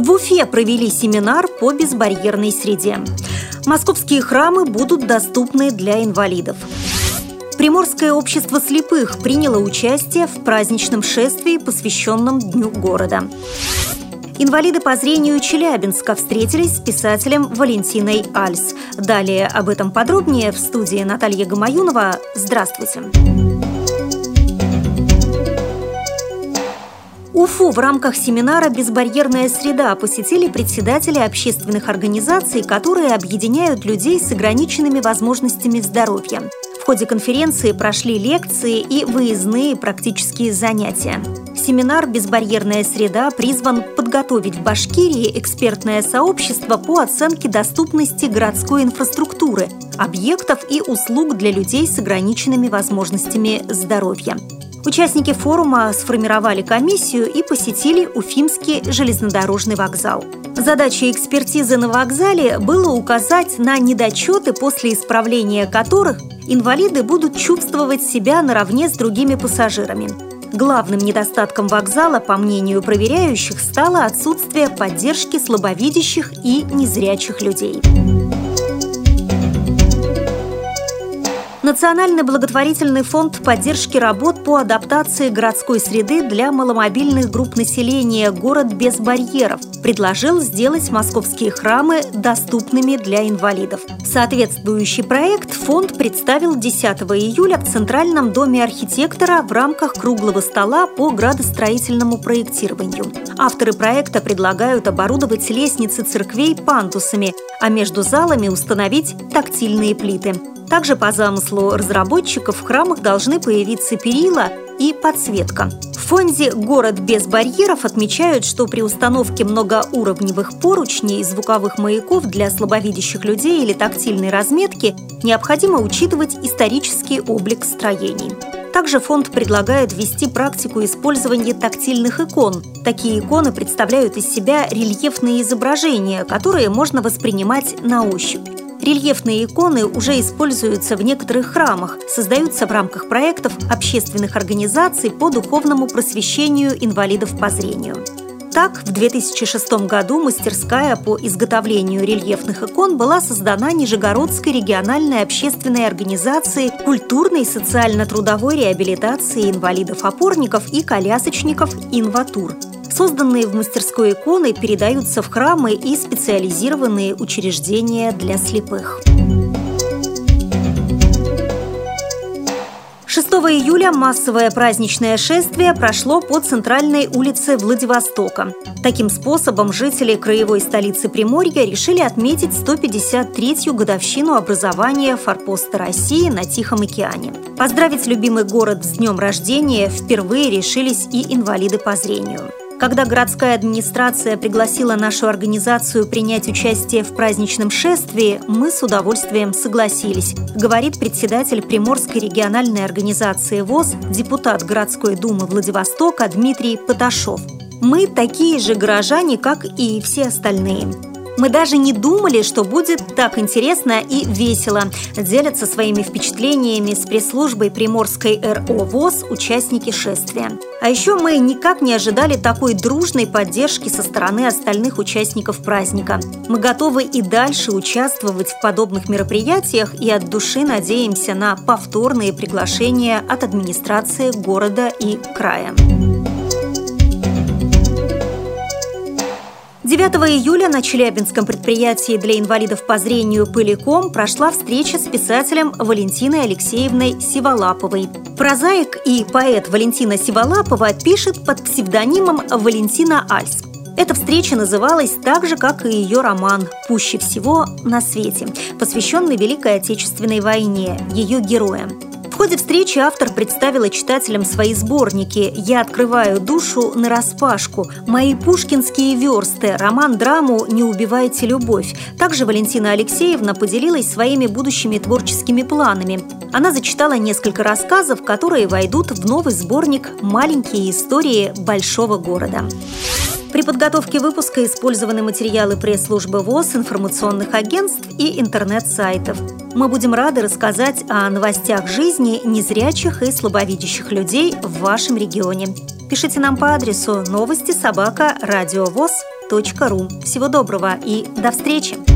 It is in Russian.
В Уфе провели семинар по безбарьерной среде. Московские храмы будут доступны для инвалидов. Приморское общество слепых приняло участие в праздничном шествии, посвященном Дню города. Инвалиды по зрению Челябинска встретились с писателем Валентиной Альс. Далее об этом подробнее в студии Наталья Гамаюнова. Здравствуйте! Уфу в рамках семинара «Безбарьерная среда» посетили председатели общественных организаций, которые объединяют людей с ограниченными возможностями здоровья. В ходе конференции прошли лекции и выездные практические занятия. Семинар «Безбарьерная среда» призван подготовить в Башкирии экспертное сообщество по оценке доступности городской инфраструктуры, объектов и услуг для людей с ограниченными возможностями здоровья. Участники форума сформировали комиссию и посетили Уфимский железнодорожный вокзал. Задачей экспертизы на вокзале было указать на недочеты, после исправления которых инвалиды будут чувствовать себя наравне с другими пассажирами. Главным недостатком вокзала, по мнению проверяющих, стало отсутствие поддержки слабовидящих и незрячих людей. Национальный благотворительный фонд поддержки работ по адаптации городской среды для маломобильных групп населения «Город без барьеров» предложил сделать московские храмы доступными для инвалидов. Соответствующий проект фонд представил 10 июля в Центральном доме архитектора в рамках круглого стола по градостроительному проектированию. Авторы проекта предлагают оборудовать лестницы церквей пандусами, а между залами установить тактильные плиты. Также по замыслу разработчиков в храмах должны появиться перила и подсветка. В фонде «Город без барьеров» отмечают, что при установке многоуровневых поручней звуковых маяков для слабовидящих людей или тактильной разметки необходимо учитывать исторический облик строений. Также фонд предлагает ввести практику использования тактильных икон. Такие иконы представляют из себя рельефные изображения, которые можно воспринимать на ощупь. Рельефные иконы уже используются в некоторых храмах, создаются в рамках проектов общественных организаций по духовному просвещению инвалидов по зрению. Так, в 2006 году мастерская по изготовлению рельефных икон была создана Нижегородской региональной общественной организацией культурной социально-трудовой реабилитации инвалидов-опорников и колясочников «Инватур», Созданные в мастерской иконы передаются в храмы и специализированные учреждения для слепых. 6 июля массовое праздничное шествие прошло по центральной улице Владивостока. Таким способом жители краевой столицы Приморья решили отметить 153-ю годовщину образования форпоста России на Тихом океане. Поздравить любимый город с днем рождения впервые решились и инвалиды по зрению. Когда городская администрация пригласила нашу организацию принять участие в праздничном шествии, мы с удовольствием согласились, говорит председатель Приморской региональной организации ВОЗ, депутат городской думы Владивостока Дмитрий Поташов. Мы такие же горожане, как и все остальные. Мы даже не думали, что будет так интересно и весело. Делятся своими впечатлениями с пресс-службой Приморской РО ВОЗ участники шествия. А еще мы никак не ожидали такой дружной поддержки со стороны остальных участников праздника. Мы готовы и дальше участвовать в подобных мероприятиях и от души надеемся на повторные приглашения от администрации города и края. 9 июля на Челябинском предприятии для инвалидов по зрению «Пыликом» прошла встреча с писателем Валентиной Алексеевной Сиволаповой. Прозаик и поэт Валентина Сиволапова пишет под псевдонимом Валентина Альс. Эта встреча называлась так же, как и ее роман «Пуще всего на свете», посвященный Великой Отечественной войне, ее героям ходе встречи автор представила читателям свои сборники «Я открываю душу на распашку», «Мои пушкинские версты», роман-драму «Не убивайте любовь». Также Валентина Алексеевна поделилась своими будущими творческими планами. Она зачитала несколько рассказов, которые войдут в новый сборник «Маленькие истории большого города». При подготовке выпуска использованы материалы пресс-службы ВОЗ, информационных агентств и интернет-сайтов. Мы будем рады рассказать о новостях жизни незрячих и слабовидящих людей в вашем регионе. Пишите нам по адресу новости собака радиовоз Всего доброго и до встречи!